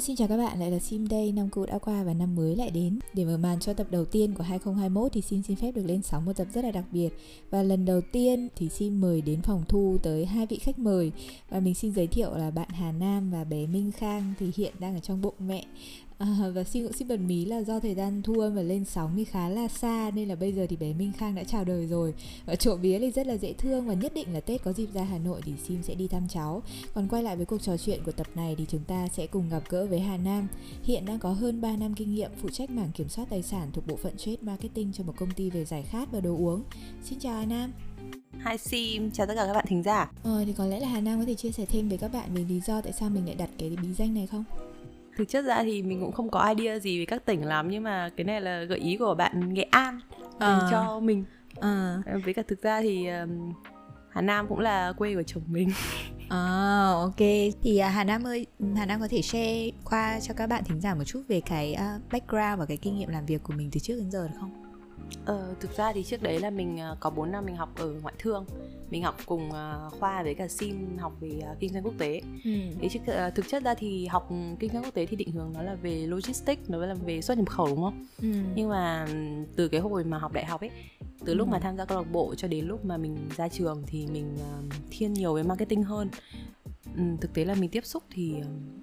Hello, xin chào các bạn, lại là Sim đây, năm cũ đã qua và năm mới lại đến. Để mở màn cho tập đầu tiên của 2021 thì Sim xin phép được lên sóng một tập rất là đặc biệt. Và lần đầu tiên thì Sim mời đến phòng thu tới hai vị khách mời và mình xin giới thiệu là bạn Hà Nam và bé Minh Khang thì hiện đang ở trong bụng mẹ À, và xin cũng xin bật mí là do thời gian thu âm và lên sóng thì khá là xa nên là bây giờ thì bé Minh Khang đã chào đời rồi. Và trộm vía thì rất là dễ thương và nhất định là Tết có dịp ra Hà Nội thì Sim sẽ đi thăm cháu. Còn quay lại với cuộc trò chuyện của tập này thì chúng ta sẽ cùng gặp gỡ với Hà Nam. Hiện đang có hơn 3 năm kinh nghiệm phụ trách mảng kiểm soát tài sản thuộc bộ phận trade marketing cho một công ty về giải khát và đồ uống. Xin chào Hà Nam. Hi Sim, chào tất cả các bạn thính giả. Ờ thì có lẽ là Hà Nam có thể chia sẻ thêm với các bạn về lý do tại sao mình lại đặt cái bí danh này không? Thực chất ra thì mình cũng không có idea gì về các tỉnh lắm nhưng mà cái này là gợi ý của bạn nghệ an à. cho mình à. với cả thực ra thì um, hà nam cũng là quê của chồng mình À, ok thì uh, Hà Nam ơi Hà Nam có thể share qua cho các bạn thính giả một chút về cái uh, background và cái kinh nghiệm làm việc của mình từ trước đến giờ được không? Ờ, thực ra thì trước đấy là mình uh, có 4 năm mình học ở ngoại thương mình học cùng uh, khoa với cả sim học về uh, kinh doanh quốc tế ừ. uh, thực chất ra thì học kinh doanh quốc tế thì định hướng nó là về logistics nó là về xuất nhập khẩu đúng không ừ. nhưng mà từ cái hồi mà học đại học ấy từ lúc ừ. mà tham gia câu lạc bộ cho đến lúc mà mình ra trường thì mình thiên nhiều về marketing hơn ừ, thực tế là mình tiếp xúc thì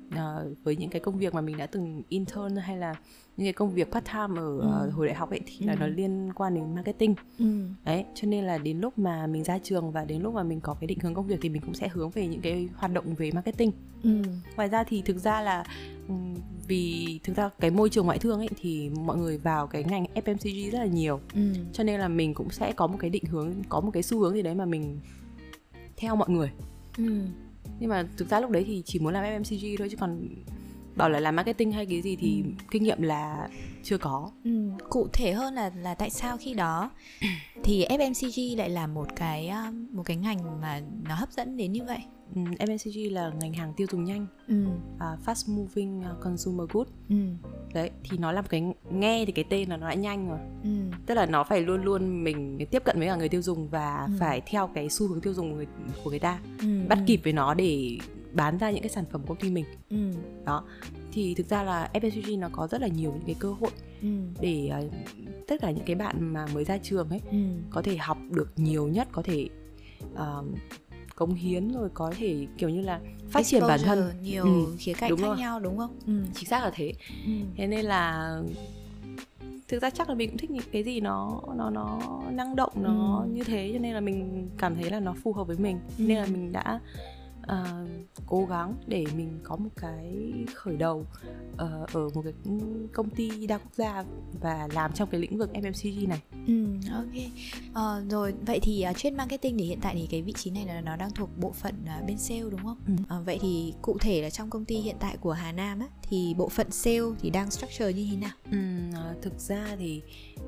uh, với những cái công việc mà mình đã từng intern hay là những cái công việc part time ở ừ. uh, hồi đại học ấy thì ừ. là nó liên quan đến marketing ừ. đấy cho nên là đến lúc mà mình ra trường và đến lúc mà mình có cái định hướng công việc thì mình cũng sẽ hướng về những cái hoạt động về marketing ừ. ngoài ra thì thực ra là vì thực ra cái môi trường ngoại thương ấy thì mọi người vào cái ngành FMCG rất là nhiều ừ. cho nên là mình cũng sẽ có một cái định hướng có một cái xu hướng gì đấy mà mình theo mọi người ừ. nhưng mà thực ra lúc đấy thì chỉ muốn làm FMCG thôi chứ còn bảo là làm marketing hay cái gì thì ừ. kinh nghiệm là chưa có ừ. cụ thể hơn là là tại sao khi đó thì FMCG lại là một cái um, một cái ngành mà nó hấp dẫn đến như vậy ừ, FMCG là ngành hàng tiêu dùng nhanh ừ. uh, fast moving uh, consumer good ừ. đấy thì nó là một cái nghe thì cái tên là nó đã nhanh rồi ừ. tức là nó phải luôn luôn mình tiếp cận với cả người tiêu dùng và ừ. phải theo cái xu hướng tiêu dùng của người, của người ta ừ. bắt kịp với nó để bán ra những cái sản phẩm của công ty mình ừ. đó thì thực ra là FMCG nó có rất là nhiều những cái cơ hội ừ. để uh, tất cả những cái bạn mà mới ra trường ấy ừ. có thể học được nhiều nhất có thể uh, cống hiến rồi có thể kiểu như là phát triển bản thân nhiều ừ, khía cạnh đúng khác rồi. nhau đúng không? Ừ. Chính xác là thế. Ừ. Thế nên là thực ra chắc là mình cũng thích những cái gì nó nó nó năng động nó ừ. như thế cho nên là mình cảm thấy là nó phù hợp với mình ừ. nên là mình đã uh, cố gắng để mình có một cái khởi đầu uh, ở một cái công ty đa quốc gia và làm trong cái lĩnh vực FMCG này. Ừ, ok. Uh, rồi vậy thì uh, trên marketing thì hiện tại thì cái vị trí này là nó đang thuộc bộ phận uh, bên sale đúng không? Ừ. Uh, vậy thì cụ thể là trong công ty hiện tại của Hà Nam á thì bộ phận sale thì đang structure như thế nào? Ừ, uh, thực ra thì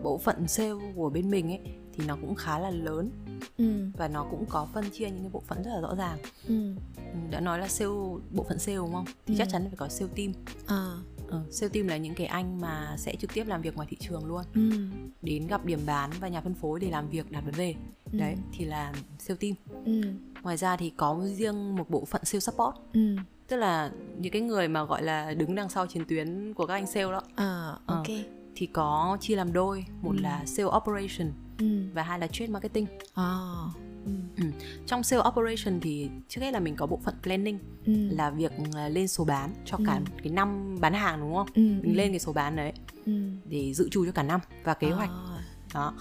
bộ phận sale của bên mình ấy thì nó cũng khá là lớn ừ. và nó cũng có phân chia những cái bộ phận rất là rõ ràng ừ. ừ đã nói là sale bộ phận sale đúng không thì ừ. chắc chắn là phải có sale team à. ừ, sale team là những cái anh mà sẽ trực tiếp làm việc ngoài thị trường luôn ừ. đến gặp điểm bán và nhà phân phối để làm việc đặt vấn đề ừ. đấy thì là sale team ừ. ngoài ra thì có riêng một bộ phận sale support ừ tức là những cái người mà gọi là đứng đằng sau chiến tuyến của các anh sale đó à, ok ừ. Thì có chia làm đôi một ừ. là sale operation ừ. và hai là trade marketing à. Ừ. Ừ. trong sale operation thì trước hết là mình có bộ phận planning ừ. là việc à, lên số bán cho cả ừ. cái năm bán hàng đúng không ừ. mình ừ. lên cái số bán đấy ừ. để dự trù cho cả năm và kế hoạch à. đó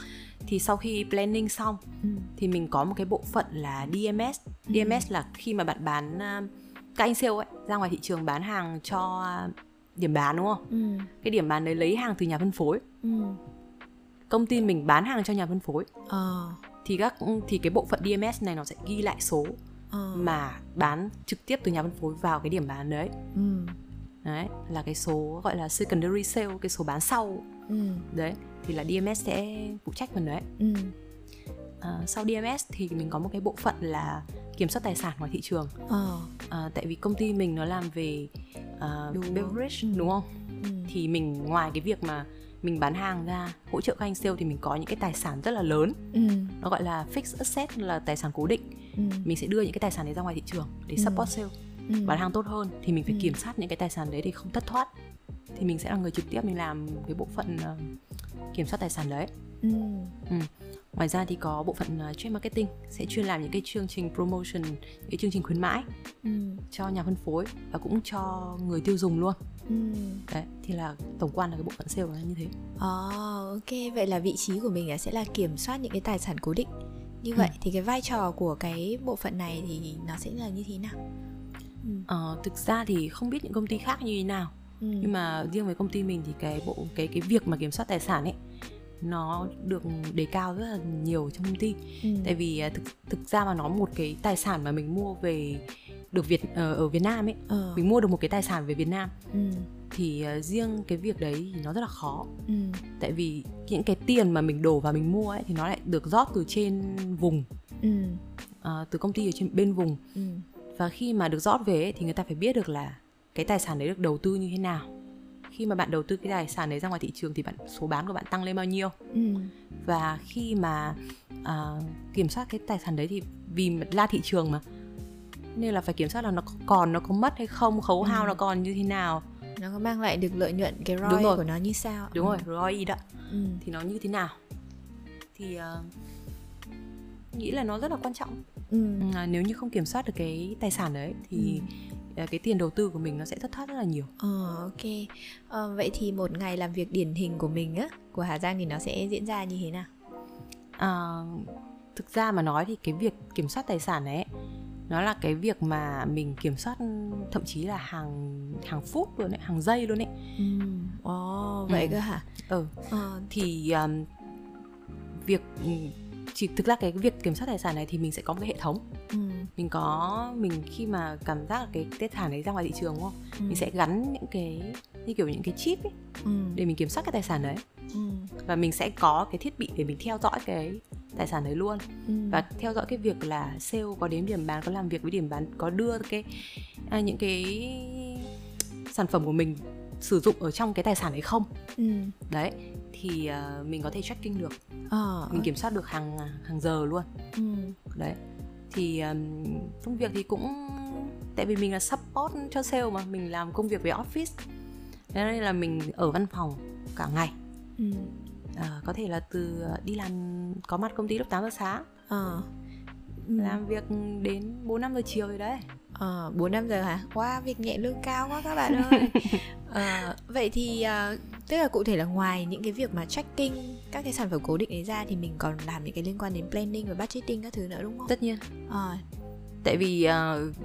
thì sau khi planning xong ừ. thì mình có một cái bộ phận là DMS ừ. DMS là khi mà bạn bán à, các anh sale ấy ra ngoài thị trường bán hàng cho điểm bán đúng không ừ. cái điểm bán đấy lấy hàng từ nhà phân phối ừ công ty mình bán hàng cho nhà phân phối à. thì các thì cái bộ phận DMS này nó sẽ ghi lại số à. mà bán trực tiếp từ nhà phân phối vào cái điểm bán đấy ừ. đấy là cái số gọi là secondary sale cái số bán sau ừ. đấy thì là DMS sẽ phụ trách phần đấy ừ. à, sau DMS thì mình có một cái bộ phận là kiểm soát tài sản ngoài thị trường à. À, tại vì công ty mình nó làm về uh, beverage ừ. đúng không ừ. thì mình ngoài cái việc mà mình bán hàng ra hỗ trợ các anh sale thì mình có những cái tài sản rất là lớn ừ. nó gọi là fixed asset là tài sản cố định ừ. mình sẽ đưa những cái tài sản đấy ra ngoài thị trường để ừ. support sale ừ. bán hàng tốt hơn thì mình phải ừ. kiểm soát những cái tài sản đấy để không thất thoát thì mình sẽ là người trực tiếp mình làm cái bộ phận uh, kiểm soát tài sản đấy ừ. Ừ. ngoài ra thì có bộ phận uh, trade marketing sẽ chuyên làm những cái chương trình promotion những cái chương trình khuyến mãi ừ. cho nhà phân phối và cũng cho người tiêu dùng luôn ừ. đấy thì là tổng quan là cái bộ phận sale là như thế oh, ok vậy là vị trí của mình sẽ là kiểm soát những cái tài sản cố định như vậy ừ. thì cái vai trò của cái bộ phận này thì nó sẽ là như thế nào ừ. ờ, thực ra thì không biết những công ty khác như thế nào ừ. nhưng mà riêng với công ty mình thì cái bộ cái cái việc mà kiểm soát tài sản ấy nó được đề cao rất là nhiều trong công ty ừ. tại vì à, thực thực ra mà nó một cái tài sản mà mình mua về được Việt ở, ở Việt Nam ấy ờ. mình mua được một cái tài sản về Việt Nam ừ. thì uh, riêng cái việc đấy thì nó rất là khó ừ. tại vì những cái tiền mà mình đổ vào mình mua ấy thì nó lại được rót từ trên vùng ừ. uh, từ công ty ở trên bên vùng ừ. và khi mà được rót về ấy, thì người ta phải biết được là cái tài sản đấy được đầu tư như thế nào khi mà bạn đầu tư cái tài sản đấy ra ngoài thị trường thì bạn số bán của bạn tăng lên bao nhiêu ừ. và khi mà uh, kiểm soát cái tài sản đấy thì vì la thị trường mà nên là phải kiểm soát là nó còn nó có mất hay không khấu hao ừ. nó còn như thế nào nó có mang lại được lợi nhuận cái ROI Đúng rồi. của nó như sao Đúng ừ. rồi ROI đó ừ. thì nó như thế nào thì uh, nghĩ là nó rất là quan trọng ừ. À, nếu như không kiểm soát được cái tài sản đấy thì ừ cái tiền đầu tư của mình nó sẽ thất thoát rất là nhiều. Ờ ok. Ờ, vậy thì một ngày làm việc điển hình của mình á, của Hà Giang thì nó sẽ diễn ra như thế nào? À, thực ra mà nói thì cái việc kiểm soát tài sản ấy nó là cái việc mà mình kiểm soát thậm chí là hàng hàng phút luôn đấy hàng giây luôn đấy ừ. oh, vậy ừ. cơ hả ừ ờ. thì um, việc chỉ thực ra cái việc kiểm soát tài sản này thì mình sẽ có một cái hệ thống ừ. mình có mình khi mà cảm giác là cái tài sản đấy ra ngoài thị trường đúng không ừ. mình sẽ gắn những cái như kiểu những cái chip ấy ừ. để mình kiểm soát cái tài sản đấy ừ. và mình sẽ có cái thiết bị để mình theo dõi cái tài sản đấy luôn ừ. và theo dõi cái việc là sale có đến điểm bán có làm việc với điểm bán có đưa cái à, những cái sản phẩm của mình sử dụng ở trong cái tài sản đấy không ừ. đấy thì uh, mình có thể tracking được. Ờ, mình kiểm soát được hàng hàng giờ luôn. Ừ. đấy. Thì um, công việc thì cũng tại vì mình là support cho sale mà mình làm công việc về office. Thế nên là mình ở văn phòng cả ngày. Ừ. à, có thể là từ đi làm có mặt công ty lúc 8 giờ sáng. À. làm việc đến 4 5 giờ chiều rồi đấy Ờ, 4 5 giờ hả? Wow, việc nhẹ lương cao quá các bạn ơi. ờ, vậy thì uh, tức là cụ thể là ngoài những cái việc mà tracking các cái sản phẩm cố định ấy ra thì mình còn làm những cái liên quan đến planning và budgeting các thứ nữa đúng không? Tất nhiên. Ờ. Tại vì uh,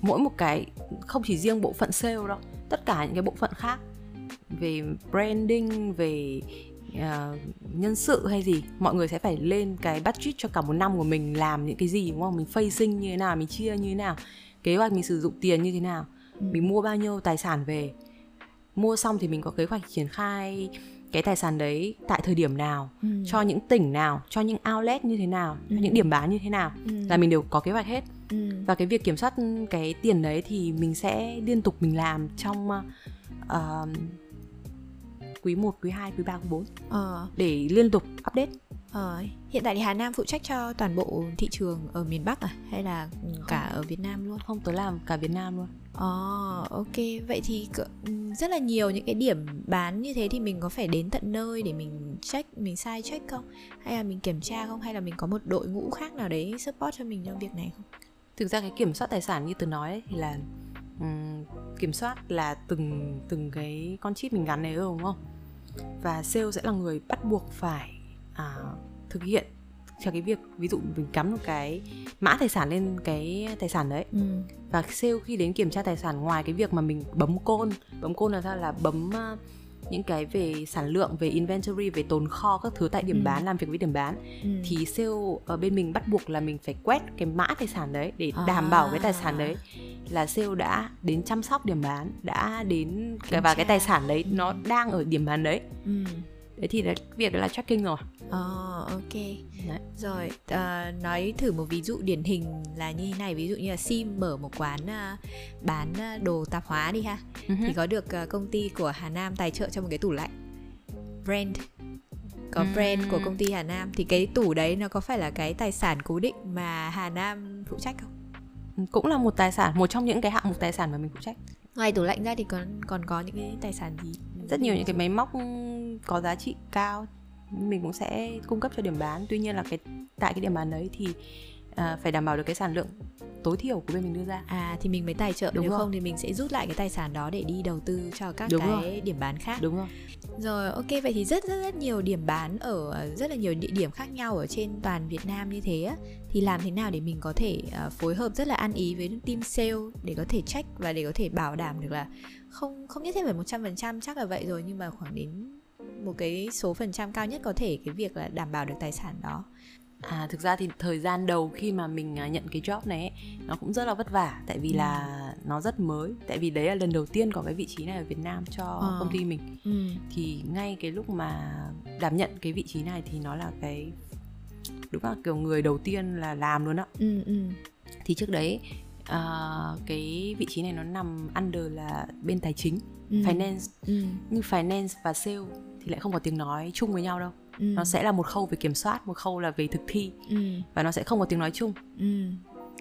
mỗi một cái không chỉ riêng bộ phận sale đâu, tất cả những cái bộ phận khác về branding, về uh, nhân sự hay gì mọi người sẽ phải lên cái budget cho cả một năm của mình làm những cái gì đúng không mình facing như thế nào mình chia như thế nào kế hoạch mình sử dụng tiền như thế nào ừ. mình mua bao nhiêu tài sản về mua xong thì mình có kế hoạch triển khai cái tài sản đấy tại thời điểm nào ừ. cho những tỉnh nào cho những outlet như thế nào ừ. cho những điểm bán như thế nào ừ. là mình đều có kế hoạch hết ừ. và cái việc kiểm soát cái tiền đấy thì mình sẽ liên tục mình làm trong uh, quý 1, quý 2, quý 3, quý 4 ờ. để liên tục update Ờ, hiện tại thì Hà Nam phụ trách cho toàn bộ thị trường ở miền Bắc à hay là cả ở Việt Nam luôn? Không, tớ làm cả Việt Nam luôn. Ờ, ok. Vậy thì rất là nhiều những cái điểm bán như thế thì mình có phải đến tận nơi để mình check, mình sai check không? Hay là mình kiểm tra không? Hay là mình có một đội ngũ khác nào đấy support cho mình trong việc này không? Thực ra cái kiểm soát tài sản như tớ nói ấy, thì là um, kiểm soát là từng từng cái con chip mình gắn này đúng không? Và sale sẽ là người bắt buộc phải à, thực hiện cho cái việc ví dụ mình cắm một cái mã tài sản lên cái tài sản đấy ừ. và sale khi đến kiểm tra tài sản ngoài cái việc mà mình bấm côn bấm côn là sao là bấm những cái về sản lượng về inventory về tồn kho các thứ tại điểm ừ. bán làm việc với điểm bán ừ. thì sale ở bên mình bắt buộc là mình phải quét cái mã tài sản đấy để à. đảm bảo cái tài sản đấy là sale đã đến chăm sóc điểm bán đã đến cái và cái tài sản đấy ừ. nó đang ở điểm bán đấy ừ đấy thì là việc là tracking rồi. Ờ oh, ok. Đấy. rồi uh, nói thử một ví dụ điển hình là như thế này. Ví dụ như là sim mở một quán uh, bán uh, đồ tạp hóa đi ha. Uh-huh. thì có được uh, công ty của hà nam tài trợ cho một cái tủ lạnh. Brand. Có brand của công ty Hà Nam. Thì cái tủ đấy nó có phải là cái tài sản cố định mà Hà Nam phụ trách không? cũng là một tài sản một trong những cái hạng mục tài sản mà mình phụ trách. Ngoài tủ lạnh ra thì còn còn có những cái tài sản gì? Rất nhiều những cái máy móc có giá trị cao mình cũng sẽ cung cấp cho điểm bán. Tuy nhiên là cái tại cái điểm bán đấy thì à, phải đảm bảo được cái sản lượng tối thiểu của bên mình đưa ra. À thì mình mới tài trợ đúng nếu rồi. không thì mình sẽ rút lại cái tài sản đó để đi đầu tư cho các đúng cái rồi. điểm bán khác. Đúng rồi. Rồi ok vậy thì rất rất rất nhiều điểm bán ở rất là nhiều địa điểm khác nhau ở trên toàn Việt Nam như thế á. Thì làm thế nào để mình có thể uh, phối hợp rất là ăn ý với team sale để có thể check và để có thể bảo đảm được là không không nhất thiết phải một trăm phần trăm chắc là vậy rồi nhưng mà khoảng đến một cái số phần trăm cao nhất có thể cái việc là đảm bảo được tài sản đó À thực ra thì thời gian đầu khi mà mình à, nhận cái job này ấy, nó cũng rất là vất vả tại vì ừ. là nó rất mới tại vì đấy là lần đầu tiên có cái vị trí này ở Việt Nam cho ờ. công ty mình ừ. thì ngay cái lúc mà đảm nhận cái vị trí này thì nó là cái đúng là kiểu người đầu tiên là làm luôn á ừ, ừ. thì trước đấy uh, cái vị trí này nó nằm under là bên tài chính ừ. finance ừ. nhưng finance và sale thì lại không có tiếng nói chung với nhau đâu ừ. nó sẽ là một khâu về kiểm soát một khâu là về thực thi ừ. và nó sẽ không có tiếng nói chung ừ.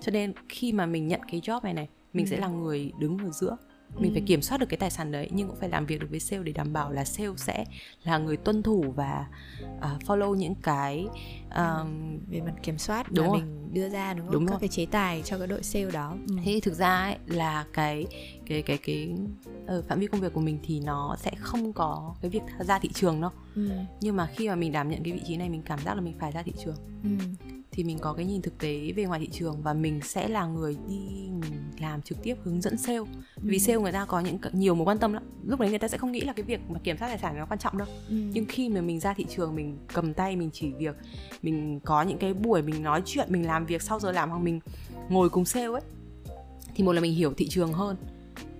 cho nên khi mà mình nhận cái job này này mình ừ. sẽ là người đứng ở giữa mình ừ. phải kiểm soát được cái tài sản đấy nhưng cũng phải làm việc được với sale để đảm bảo là sale sẽ là người tuân thủ và uh, follow những cái um, về mặt kiểm soát đúng mà rồi. mình đưa ra đúng không đúng các rồi. cái chế tài cho cái đội sale đó ừ. thế thực ra ấy, là cái cái cái cái ở phạm vi công việc của mình thì nó sẽ không có cái việc ra thị trường đâu ừ. nhưng mà khi mà mình đảm nhận cái vị trí này mình cảm giác là mình phải ra thị trường ừ thì mình có cái nhìn thực tế về ngoài thị trường và mình sẽ là người đi mình làm trực tiếp hướng dẫn sale. Vì ừ. sale người ta có những nhiều mối quan tâm lắm. Lúc đấy người ta sẽ không nghĩ là cái việc mà kiểm soát tài sản nó quan trọng đâu. Ừ. nhưng khi mà mình ra thị trường mình cầm tay mình chỉ việc mình có những cái buổi mình nói chuyện mình làm việc sau giờ làm hoặc mình ngồi cùng sale ấy thì một là mình hiểu thị trường hơn.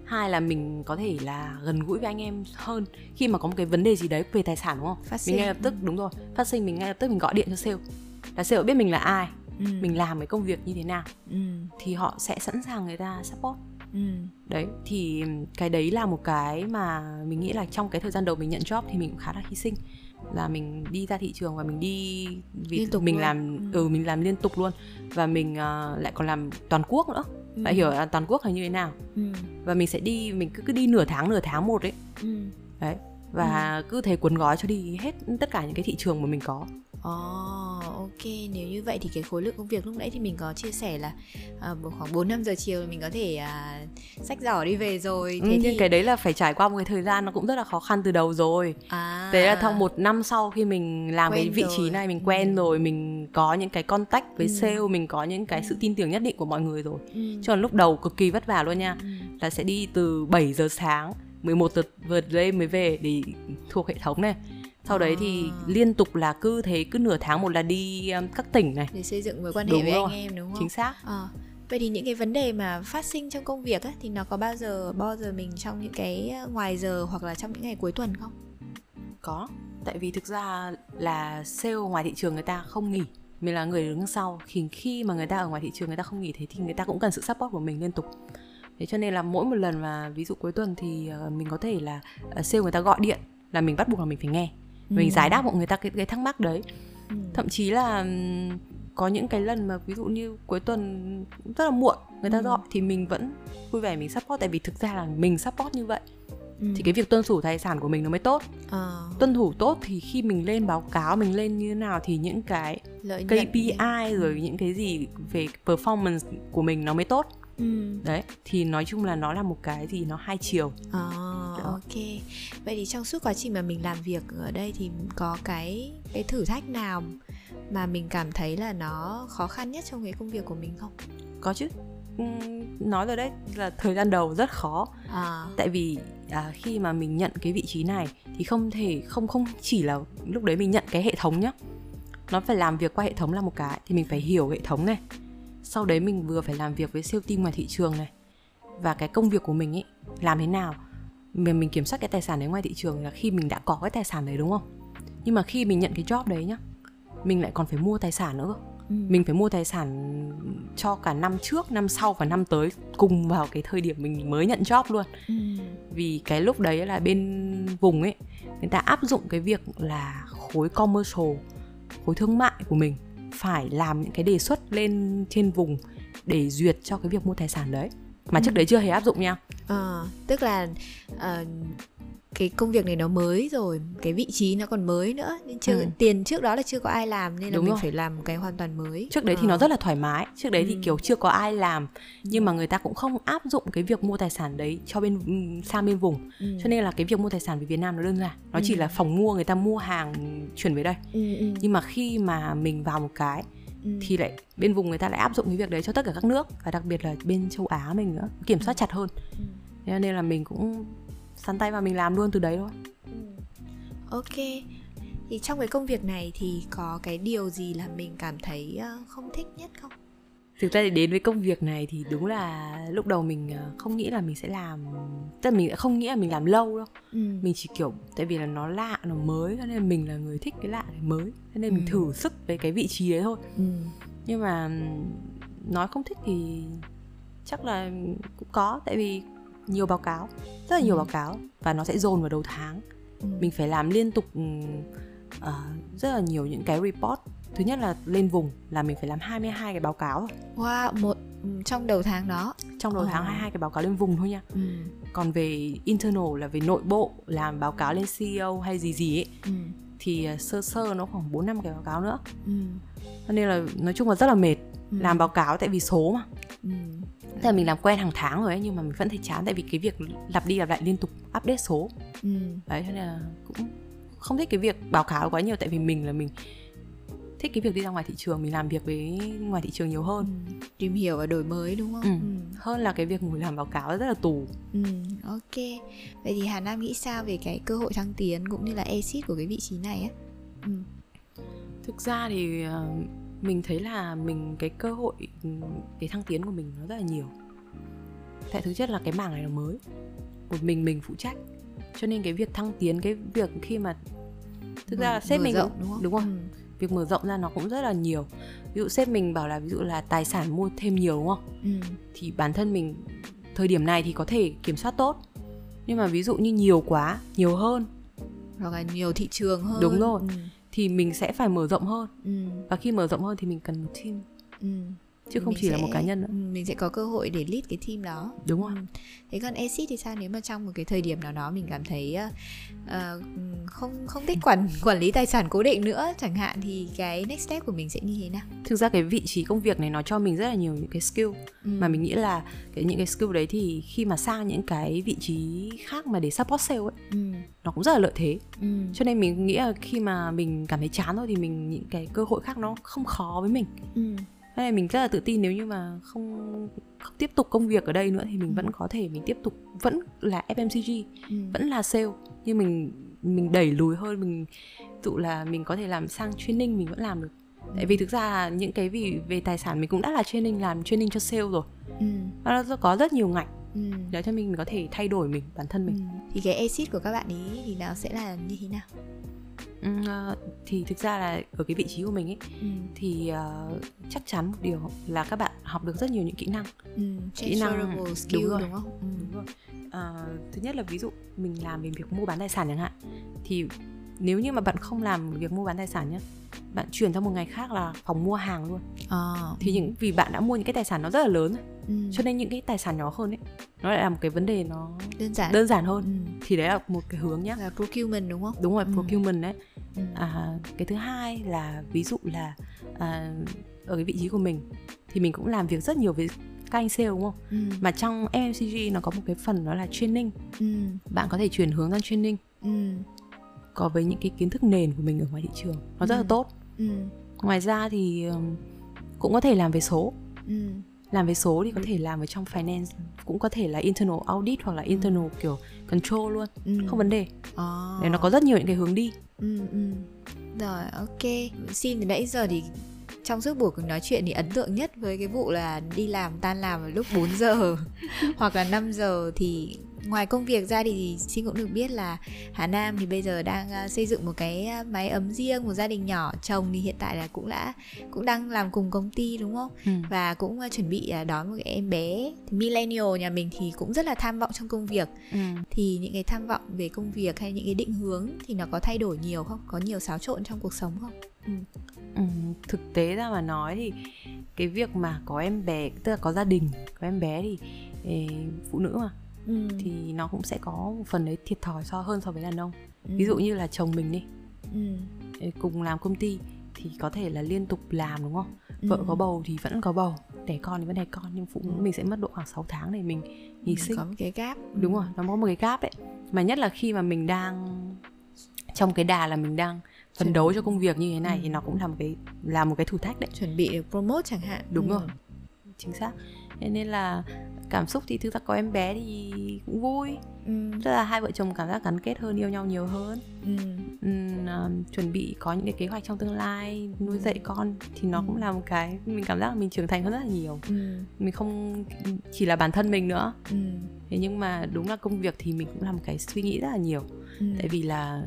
Hai là mình có thể là gần gũi với anh em hơn. Khi mà có một cái vấn đề gì đấy về tài sản đúng không? Phát sinh. mình ngay lập tức đúng rồi phát sinh mình ngay lập tức mình gọi điện cho sale. Là sale biết mình là ai ừ. mình làm cái công việc như thế nào ừ. thì họ sẽ sẵn sàng người ta support ừ. đấy thì cái đấy là một cái mà mình nghĩ là trong cái thời gian đầu mình nhận job thì mình cũng khá là hy sinh là mình đi ra thị trường và mình đi vì liên tục mình luôn. làm ừ. ừ mình làm liên tục luôn và mình uh, lại còn làm toàn quốc nữa ừ. bạn hiểu là toàn quốc là như thế nào ừ. và mình sẽ đi mình cứ cứ đi nửa tháng nửa tháng một ấy ừ. đấy và ừ. cứ thế cuốn gói cho đi hết tất cả những cái thị trường mà mình có Ồ, oh, ok, nếu như vậy thì cái khối lượng công việc lúc nãy thì mình có chia sẻ là uh, khoảng 4 5 giờ chiều mình có thể uh, sách giỏ đi về rồi. Thế ừ, thì cái đấy là phải trải qua một cái thời gian nó cũng rất là khó khăn từ đầu rồi. À. Thế là trong một năm sau khi mình làm quen cái vị rồi. trí này mình quen ừ. rồi, mình có những cái contact với ừ. sale, mình có những cái sự tin tưởng nhất định của mọi người rồi. Ừ. Cho nên lúc đầu cực kỳ vất vả luôn nha. Ừ. Là sẽ đi từ 7 giờ sáng 11 giờ vượt lên mới về để thuộc hệ thống này sau đấy thì à. liên tục là cứ thế cứ nửa tháng một là đi um, các tỉnh này để xây dựng mối quan hệ đúng với rồi. anh em đúng không chính xác à. vậy thì những cái vấn đề mà phát sinh trong công việc ấy, thì nó có bao giờ bao giờ mình trong những cái uh, ngoài giờ hoặc là trong những ngày cuối tuần không có tại vì thực ra là sale ngoài thị trường người ta không nghỉ mình là người đứng sau khi khi mà người ta ở ngoài thị trường người ta không nghỉ thế thì người ta cũng cần sự support của mình liên tục thế cho nên là mỗi một lần mà ví dụ cuối tuần thì uh, mình có thể là sale người ta gọi điện là mình bắt buộc là mình phải nghe ừ. mình giải đáp mọi người ta cái, cái thắc mắc đấy ừ. thậm chí là có những cái lần mà ví dụ như cuối tuần rất là muộn người ta ừ. gọi thì mình vẫn vui vẻ mình support tại vì thực ra là mình support như vậy ừ. thì cái việc tuân thủ tài sản của mình nó mới tốt à. tuân thủ tốt thì khi mình lên báo cáo mình lên như thế nào thì những cái Lợi KPI rồi những cái gì về performance của mình nó mới tốt ừ. đấy thì nói chung là nó là một cái gì nó hai chiều. À, ok. Vậy thì trong suốt quá trình mà mình làm việc ở đây thì có cái cái thử thách nào mà mình cảm thấy là nó khó khăn nhất trong cái công việc của mình không? Có chứ. Nói rồi đấy là thời gian đầu rất khó. À. tại vì à, khi mà mình nhận cái vị trí này thì không thể không không chỉ là lúc đấy mình nhận cái hệ thống nhá. Nó phải làm việc qua hệ thống là một cái thì mình phải hiểu hệ thống này sau đấy mình vừa phải làm việc với siêu team ngoài thị trường này. Và cái công việc của mình ấy làm thế nào mình mình kiểm soát cái tài sản đấy ngoài thị trường là khi mình đã có cái tài sản đấy đúng không? Nhưng mà khi mình nhận cái job đấy nhá mình lại còn phải mua tài sản nữa ừ. mình phải mua tài sản cho cả năm trước năm sau và năm tới cùng vào cái thời điểm mình mới nhận job luôn. Ừ. vì cái lúc đấy là bên vùng ấy người ta áp dụng cái việc là khối commercial khối thương mại của mình phải làm những cái đề xuất lên trên vùng để duyệt cho cái việc mua tài sản đấy mà ừ. trước đấy chưa hề áp dụng nha à, tức là uh, cái công việc này nó mới rồi cái vị trí nó còn mới nữa nên chưa ừ. tiền trước đó là chưa có ai làm nên là Đúng mình rồi. phải làm một cái hoàn toàn mới trước đấy à. thì nó ờ. rất là thoải mái trước đấy ừ. thì kiểu chưa có ai làm nhưng mà người ta cũng không áp dụng cái việc mua tài sản đấy cho bên sang bên vùng ừ. cho nên là cái việc mua tài sản về Việt Nam nó đơn giản nó ừ. chỉ là phòng mua người ta mua hàng chuyển về đây ừ, ừ. nhưng mà khi mà mình vào một cái Ừ. thì lại bên vùng người ta lại áp dụng cái việc đấy cho tất cả các nước và đặc biệt là bên châu Á mình nữa kiểm soát ừ. chặt hơn ừ. nên là mình cũng sắn tay vào mình làm luôn từ đấy thôi ừ. ok thì trong cái công việc này thì có cái điều gì là mình cảm thấy ờ, không thích nhất không thực ra thì đến với công việc này thì đúng là lúc đầu mình ờ, không nghĩ là mình sẽ làm tức là mình không nghĩ là mình làm lâu đâu ừ. mình chỉ kiểu tại vì là nó lạ nó mới cho nên mình là người thích cái lạ này mới cho nên ừ. mình thử sức với cái vị trí đấy thôi ừ. nhưng mà nói không thích thì chắc là cũng có tại vì nhiều báo cáo rất là nhiều ừ. báo cáo và nó sẽ dồn vào đầu tháng ừ. mình phải làm liên tục uh, rất là nhiều những cái report thứ nhất là lên vùng là mình phải làm 22 cái báo cáo wow một ừ, trong đầu tháng đó trong đầu oh. tháng 22 cái báo cáo lên vùng thôi nha ừ. còn về internal là về nội bộ làm báo cáo lên CEO hay gì gì ấy ừ. thì ờ, sơ sơ nó khoảng 4 năm cái báo cáo nữa ừ. nên là nói chung là rất là mệt ừ. làm báo cáo tại vì số mà ừ. Tức là mình làm quen hàng tháng rồi ấy nhưng mà mình vẫn thấy chán tại vì cái việc lặp đi lặp lại liên tục update số ừ. đấy nên là cũng không thích cái việc báo cáo quá nhiều tại vì mình là mình thích cái việc đi ra ngoài thị trường mình làm việc với ngoài thị trường nhiều hơn ừ. tìm hiểu và đổi mới đúng không ừ. Ừ. hơn là cái việc ngồi làm báo cáo rất là tù ừ. ok vậy thì hà nam nghĩ sao về cái cơ hội thăng tiến cũng như là exit của cái vị trí này á ừ. thực ra thì ờ, mình thấy là mình cái cơ hội cái thăng tiến của mình nó rất là nhiều. Tại thực chất là cái mảng này là mới. Một mình mình phụ trách. Cho nên cái việc thăng tiến cái việc khi mà thực ra là sếp mình rộng, đúng không? đúng không? Ừ. Việc mở rộng ra nó cũng rất là nhiều. Ví dụ sếp mình bảo là ví dụ là tài sản mua thêm nhiều đúng không? Ừ. thì bản thân mình thời điểm này thì có thể kiểm soát tốt. Nhưng mà ví dụ như nhiều quá nhiều hơn. Hoặc là nhiều thị trường hơn. Đúng rồi. Ừ. thì mình sẽ phải mở rộng hơn. Ừ. và khi mở rộng hơn thì mình cần một team. Ừ chứ không chỉ sẽ, là một cá nhân nữa. ừ, mình sẽ có cơ hội để lead cái team đó. Đúng rồi. Thế còn exit thì sao? Nếu mà trong một cái thời điểm nào đó mình cảm thấy uh, không không thích quản quản lý tài sản cố định nữa chẳng hạn thì cái next step của mình sẽ như thế nào? Thực ra cái vị trí công việc này nó cho mình rất là nhiều những cái skill. Ừ. mà mình nghĩ là cái những cái skill đấy thì khi mà sang những cái vị trí khác mà để support sale ấy ừ. nó cũng rất là lợi thế. Ừ. cho nên mình nghĩ là khi mà mình cảm thấy chán thôi thì mình những cái cơ hội khác nó không khó với mình. Ừ thế này mình rất là tự tin nếu như mà không không tiếp tục công việc ở đây nữa thì mình ừ. vẫn có thể mình tiếp tục vẫn là FMCG ừ. vẫn là sale nhưng mình mình đẩy lùi hơn mình dụ là mình có thể làm sang training mình vẫn làm được ừ. tại vì thực ra những cái vì về tài sản mình cũng đã là training làm training cho sale rồi ừ. nó có rất nhiều ngành ừ. để cho mình, mình có thể thay đổi mình bản thân mình ừ. thì cái exit của các bạn ý thì nó sẽ là như thế nào thì thực ra là ở cái vị trí của mình ấy ừ. thì uh, chắc chắn một điều là các bạn học được rất nhiều những kỹ năng ừ, kỹ năng skill đúng, rồi. đúng không ừ. đúng rồi uh, thứ nhất là ví dụ mình làm về việc mua bán tài sản chẳng hạn thì nếu như mà bạn không làm việc mua bán tài sản nhé bạn chuyển sang một ngày khác là phòng mua hàng luôn à, thì những vì bạn đã mua những cái tài sản nó rất là lớn ừ. cho nên những cái tài sản nhỏ hơn ấy nó lại là một cái vấn đề nó đơn giản đơn giản hơn ừ. thì đấy là một cái hướng nhá là procurement đúng không đúng rồi ừ. procurement đấy ừ. à, cái thứ hai là ví dụ là à, ở cái vị trí của mình thì mình cũng làm việc rất nhiều với các anh sale đúng không? Ừ. Mà trong FMCG nó có một cái phần đó là training. Ừ. Bạn có thể chuyển hướng sang training. Ừ có với những cái kiến thức nền của mình ở ngoài thị trường nó rất ừ. là tốt ừ. ngoài ra thì cũng có thể làm về số ừ. làm về số thì có thể làm ở trong finance cũng có thể là internal audit hoặc là ừ. internal ừ. kiểu control luôn ừ. không vấn đề à. để nó có rất nhiều những cái hướng đi ừ, ừ. rồi ok xin từ nãy giờ thì trong suốt buổi nói chuyện thì ấn tượng nhất với cái vụ là đi làm tan làm vào lúc 4 giờ hoặc là 5 giờ thì ngoài công việc ra thì xin cũng được biết là Hà Nam thì bây giờ đang uh, xây dựng một cái uh, máy ấm riêng một gia đình nhỏ chồng thì hiện tại là cũng đã cũng đang làm cùng công ty đúng không ừ. và cũng uh, chuẩn bị đón một cái em bé thì millennial nhà mình thì cũng rất là tham vọng trong công việc ừ. thì những cái tham vọng về công việc hay những cái định hướng thì nó có thay đổi nhiều không có nhiều xáo trộn trong cuộc sống không ừ. Ừ, thực tế ra mà nói thì cái việc mà có em bé tức là có gia đình có em bé thì ê, phụ nữ mà ừ. thì nó cũng sẽ có một phần đấy thiệt thòi so hơn so với đàn ông ừ. ví dụ như là chồng mình đi ừ. cùng làm công ty thì có thể là liên tục làm đúng không vợ ừ. có bầu thì vẫn có bầu đẻ con thì vẫn đẻ con nhưng phụ nữ ừ. mình sẽ mất độ khoảng 6 tháng để mình hy sinh có một cái gap đúng rồi nó có một cái gap đấy mà nhất là khi mà mình đang trong cái đà là mình đang phấn đấu cho công việc như thế này ừ. thì nó cũng là một cái là một cái thử thách đấy chuẩn bị được promote chẳng hạn đúng ừ. rồi chính xác nên là cảm xúc thì thực ra có em bé thì cũng vui ừ. tức là hai vợ chồng cảm giác gắn kết hơn yêu nhau nhiều hơn ừ. Ừ, uh, chuẩn bị có những cái kế hoạch trong tương lai nuôi ừ. dạy con thì nó ừ. cũng là một cái mình cảm giác là mình trưởng thành hơn rất là nhiều ừ. mình không chỉ là bản thân mình nữa ừ. thế nhưng mà đúng là công việc thì mình cũng là một cái suy nghĩ rất là nhiều ừ. tại vì là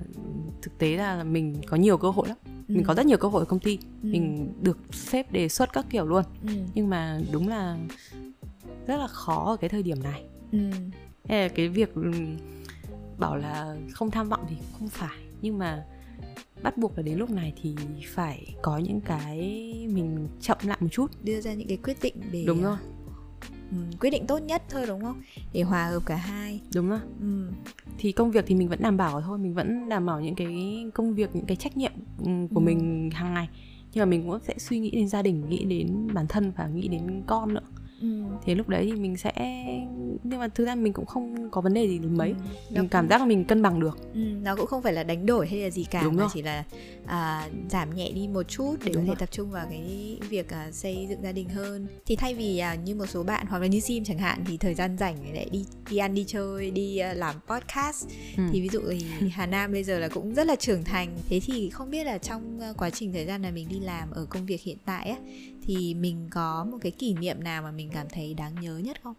thực tế là mình có nhiều cơ hội lắm ừ. mình có rất nhiều cơ hội ở công ty ừ. mình được phép đề xuất các kiểu luôn ừ. nhưng mà đúng là rất là khó ở cái thời điểm này. Ừ. Hay là cái việc ừ, bảo là không tham vọng thì không phải. Nhưng mà bắt buộc là đến lúc này thì phải có những cái mình chậm lại một chút. Đưa ra những cái quyết định để đúng rồi. um, quyết định tốt nhất thôi đúng không? Để hòa hợp cả hai. Đúng rồi. Ừ. thì công việc thì mình vẫn đảm bảo thôi. Mình vẫn đảm bảo những cái công việc những cái trách nhiệm của ừ. mình hàng ngày. Nhưng mà mình cũng sẽ suy nghĩ đến gia đình nghĩ đến bản thân và nghĩ đến con nữa ừ. thì lúc đấy thì mình sẽ nhưng mà thực ra mình cũng không có vấn đề gì mấy ừ. mình cảm giác là mình cân bằng được ừ. nó cũng không phải là đánh đổi hay là gì cả Đúng mà rồi. chỉ là à, giảm nhẹ đi một chút để Đúng có thể rồi. tập trung vào cái việc à, xây dựng gia đình hơn thì thay vì à, như một số bạn hoặc là như sim chẳng hạn thì thời gian rảnh lại đi đi ăn đi chơi đi à, làm podcast ừ. thì ví dụ thì Hà Nam bây giờ là cũng rất là trưởng thành thế thì không biết là trong à, quá trình thời gian là mình đi làm ở công việc hiện tại á thì mình có một cái kỷ niệm nào mà mình cảm thấy đáng nhớ nhất không?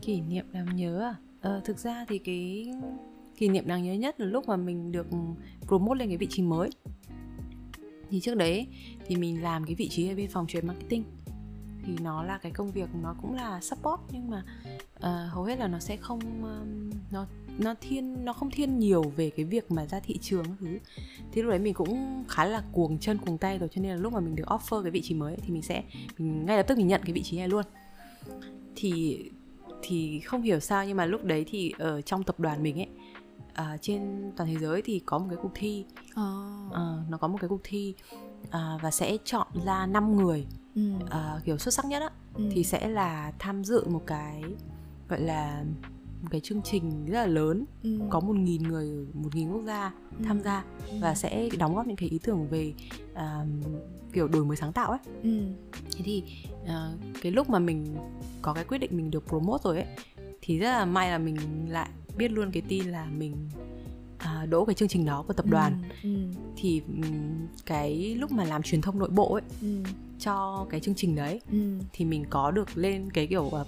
Kỷ niệm đáng nhớ à? Ờ, thực ra thì cái kỷ niệm đáng nhớ nhất là lúc mà mình được promote lên cái vị trí mới. Thì trước đấy thì mình làm cái vị trí ở bên phòng truyền marketing. Thì nó là cái công việc nó cũng là support nhưng mà uh, hầu hết là nó sẽ không um, nó nó thiên nó không thiên nhiều về cái việc mà ra thị trường thứ thì lúc đấy mình cũng khá là cuồng chân cuồng tay rồi cho nên là lúc mà mình được offer cái vị trí mới thì mình sẽ mình ngay lập tức mình nhận cái vị trí này luôn thì thì không hiểu sao nhưng mà lúc đấy thì ở trong tập đoàn mình ấy à, trên toàn thế giới thì có một cái cuộc thi oh. à, nó có một cái cuộc thi à, và sẽ chọn ra 5 người ừ. à, kiểu xuất sắc nhất á ừ. thì sẽ là tham dự một cái gọi là một cái chương trình rất là lớn ừ. có một nghìn người một nghìn quốc gia ừ. tham gia ừ. và sẽ đóng góp những cái ý tưởng về uh, kiểu đổi mới sáng tạo ấy ừ. thế thì uh, cái lúc mà mình có cái quyết định mình được promote rồi ấy thì rất là may là mình lại biết luôn cái tin là mình à, đỗ cái chương trình đó của tập ừ, đoàn ừ, ừ. thì cái lúc mà làm truyền thông nội bộ ấy ừ. cho cái chương trình đấy ừ. thì mình có được lên cái kiểu uh,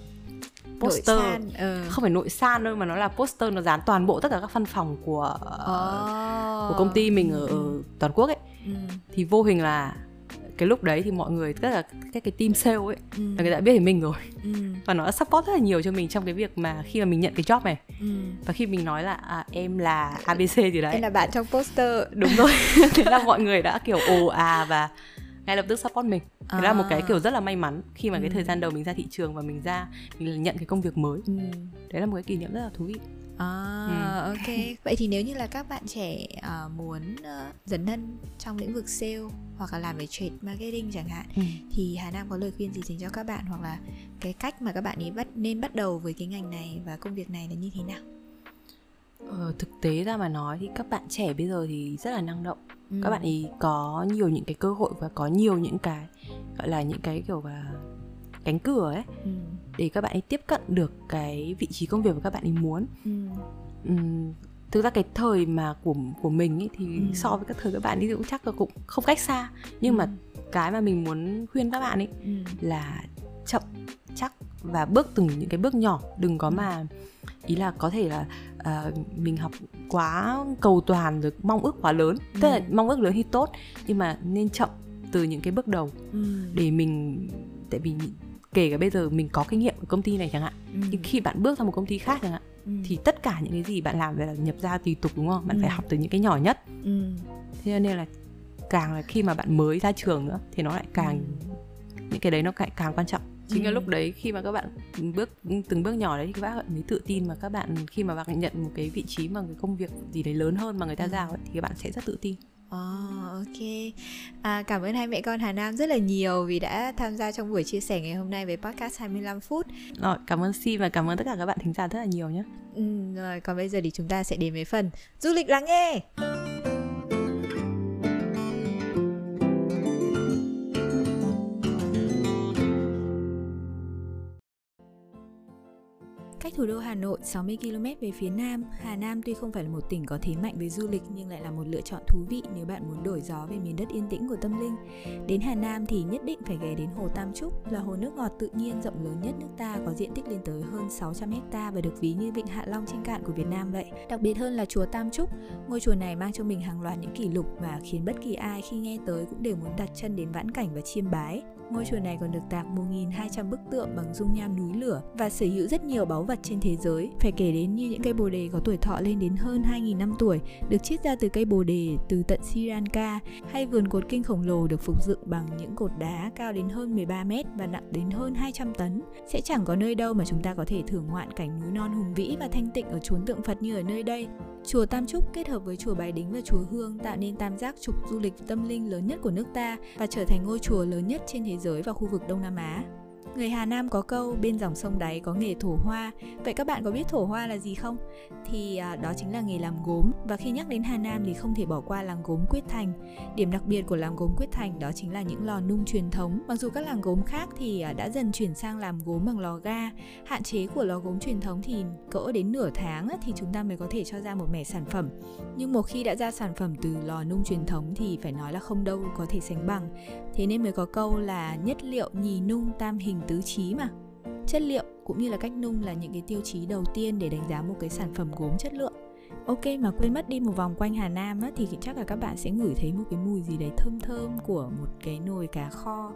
poster ừ. không phải nội san đâu mà nó là poster nó dán toàn bộ tất cả các văn phòng của oh. của công ty mình ở, ừ. toàn quốc ấy ừ. thì vô hình là cái lúc đấy thì mọi người tất cả các cái team sale ấy ừ. là người ta biết về mình rồi ừ. và nó đã support rất là nhiều cho mình trong cái việc mà khi mà mình nhận cái job này ừ. và khi mình nói là à, em là abc gì đấy em là bạn trong poster đúng rồi thế là mọi người đã kiểu ồ à và ngay lập tức support mình à. là một cái kiểu rất là may mắn khi mà ừ. cái thời gian đầu mình ra thị trường và mình ra mình nhận cái công việc mới ừ. đấy là một cái kỷ niệm rất là thú vị À, ừ. ok. Vậy thì nếu như là các bạn trẻ uh, muốn uh, dấn thân trong lĩnh vực sale hoặc là làm về trade marketing chẳng hạn, ừ. thì Hà Nam có lời khuyên gì dành cho các bạn hoặc là cái cách mà các bạn ấy bắt nên bắt đầu với cái ngành này và công việc này là như thế nào? Ờ, thực tế ra mà nói thì các bạn trẻ bây giờ thì rất là năng động ừ. các bạn ấy có nhiều những cái cơ hội và có nhiều những cái gọi là những cái kiểu là cánh cửa ấy ừ. để các bạn ấy tiếp cận được cái vị trí công việc mà các bạn ấy muốn ừ. Uhm, thực ra cái thời mà của của mình ấy thì ừ. so với các thời các bạn ấy thì cũng chắc là cũng không cách xa nhưng ừ. mà cái mà mình muốn khuyên các bạn ấy ừ. là chậm chắc và bước từng những cái bước nhỏ đừng có ừ. Ý là có thể là uh, mình học quá cầu toàn rồi mong ước quá lớn ừ. tức là mong ước lớn thì tốt nhưng mà nên chậm từ những cái bước đầu ừ. để mình tại vì kể cả bây giờ mình có kinh nghiệm ở công ty này chẳng hạn ừ. nhưng khi bạn bước ra một công ty khác chẳng hạn ừ. thì tất cả những cái gì bạn làm về là nhập ra tùy tục đúng không bạn ừ. phải học từ những cái nhỏ nhất ừ. thế nên là càng là khi mà bạn mới ra trường nữa thì nó lại càng những cái đấy nó càng càng quan trọng chính ừ. là lúc đấy khi mà các bạn bước từng bước nhỏ đấy thì các bạn mới tự tin mà các bạn khi mà bạn nhận một cái vị trí mà cái công việc gì đấy lớn hơn mà người ta ừ. giao ấy, thì các bạn sẽ rất tự tin Oh, ok. À, cảm ơn hai mẹ con Hà Nam rất là nhiều vì đã tham gia trong buổi chia sẻ ngày hôm nay về podcast 25 phút. Rồi, cảm ơn Si và cảm ơn tất cả các bạn thính giả rất là nhiều nhé. Ừ, rồi, còn bây giờ thì chúng ta sẽ đến với phần du lịch lắng nghe. Thủ đô Hà Nội 60 km về phía nam, Hà Nam tuy không phải là một tỉnh có thế mạnh về du lịch nhưng lại là một lựa chọn thú vị nếu bạn muốn đổi gió về miền đất yên tĩnh của tâm linh. Đến Hà Nam thì nhất định phải ghé đến Hồ Tam Trúc là hồ nước ngọt tự nhiên rộng lớn nhất nước ta có diện tích lên tới hơn 600 hecta và được ví như vịnh Hạ Long trên cạn của Việt Nam vậy. Đặc biệt hơn là chùa Tam Trúc, ngôi chùa này mang cho mình hàng loạt những kỷ lục và khiến bất kỳ ai khi nghe tới cũng đều muốn đặt chân đến vãn cảnh và chiêm bái. Ngôi chùa này còn được tạc 1.200 bức tượng bằng dung nham núi lửa và sở hữu rất nhiều báu vật trên thế giới. Phải kể đến như những cây bồ đề có tuổi thọ lên đến hơn 2.000 năm tuổi, được chiết ra từ cây bồ đề từ tận Sri Lanka, hay vườn cột kinh khổng lồ được phục dựng bằng những cột đá cao đến hơn 13 mét và nặng đến hơn 200 tấn. Sẽ chẳng có nơi đâu mà chúng ta có thể thưởng ngoạn cảnh núi non hùng vĩ và thanh tịnh ở chốn tượng Phật như ở nơi đây. Chùa Tam Trúc kết hợp với chùa Bái Đính và chùa Hương tạo nên tam giác trục du lịch tâm linh lớn nhất của nước ta và trở thành ngôi chùa lớn nhất trên thế giới và khu vực Đông Nam Á. Người Hà Nam có câu bên dòng sông đáy có nghề thổ hoa. Vậy các bạn có biết thổ hoa là gì không? Thì à, đó chính là nghề làm gốm và khi nhắc đến Hà Nam thì không thể bỏ qua làng gốm Quyết Thành. Điểm đặc biệt của làng gốm Quyết Thành đó chính là những lò nung truyền thống. Mặc dù các làng gốm khác thì à, đã dần chuyển sang làm gốm bằng lò ga, hạn chế của lò gốm truyền thống thì cỡ đến nửa tháng thì chúng ta mới có thể cho ra một mẻ sản phẩm. Nhưng một khi đã ra sản phẩm từ lò nung truyền thống thì phải nói là không đâu có thể sánh bằng. Thế nên mới có câu là nhất liệu nhì nung tam hình tứ trí mà. Chất liệu cũng như là cách nung là những cái tiêu chí đầu tiên để đánh giá một cái sản phẩm gốm chất lượng. Ok mà quên mất đi một vòng quanh Hà Nam á, thì chắc là các bạn sẽ ngửi thấy một cái mùi gì đấy thơm thơm của một cái nồi cá kho.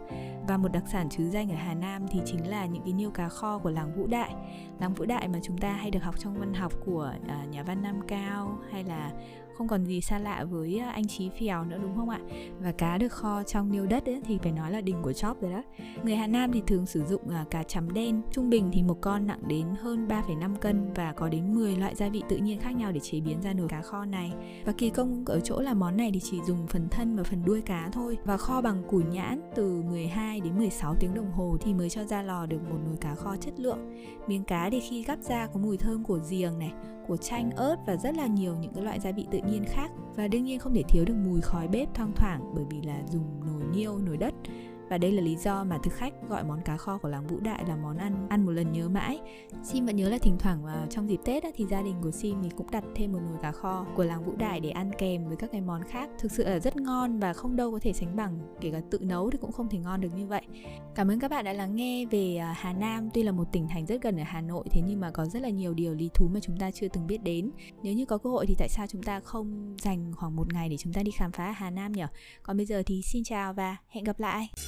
Và một đặc sản chứ danh ở Hà Nam thì chính là những cái niêu cá kho của làng Vũ Đại. Làng Vũ Đại mà chúng ta hay được học trong văn học của uh, nhà văn Nam Cao hay là không còn gì xa lạ với à, anh Chí Phèo nữa đúng không ạ? Và cá được kho trong niêu đất ấy, thì phải nói là đỉnh của chóp rồi đó. Người Hà Nam thì thường sử dụng à, cá chấm đen, trung bình thì một con nặng đến hơn 3,5 cân và có đến 10 loại gia vị tự nhiên khác nhau để chế biến ra nồi cá kho này. Và kỳ công ở chỗ là món này thì chỉ dùng phần thân và phần đuôi cá thôi và kho bằng củi nhãn từ 12 đến 16 tiếng đồng hồ thì mới cho ra lò được một nồi cá kho chất lượng. Miếng cá thì khi gắp ra có mùi thơm của giềng này, của chanh, ớt và rất là nhiều những cái loại gia vị tự nhiên khác. Và đương nhiên không thể thiếu được mùi khói bếp thoang thoảng bởi vì là dùng nồi niêu, nồi đất và đây là lý do mà thực khách gọi món cá kho của làng Vũ Đại là món ăn ăn một lần nhớ mãi. Sim vẫn nhớ là thỉnh thoảng vào trong dịp Tết á, thì gia đình của Sim thì cũng đặt thêm một nồi cá kho của làng Vũ Đại để ăn kèm với các cái món khác. Thực sự là rất ngon và không đâu có thể sánh bằng, kể cả tự nấu thì cũng không thể ngon được như vậy. Cảm ơn các bạn đã lắng nghe về à, Hà Nam. Tuy là một tỉnh thành rất gần ở Hà Nội thế nhưng mà có rất là nhiều điều lý thú mà chúng ta chưa từng biết đến. Nếu như có cơ hội thì tại sao chúng ta không dành khoảng một ngày để chúng ta đi khám phá Hà Nam nhỉ? Còn bây giờ thì xin chào và hẹn gặp lại.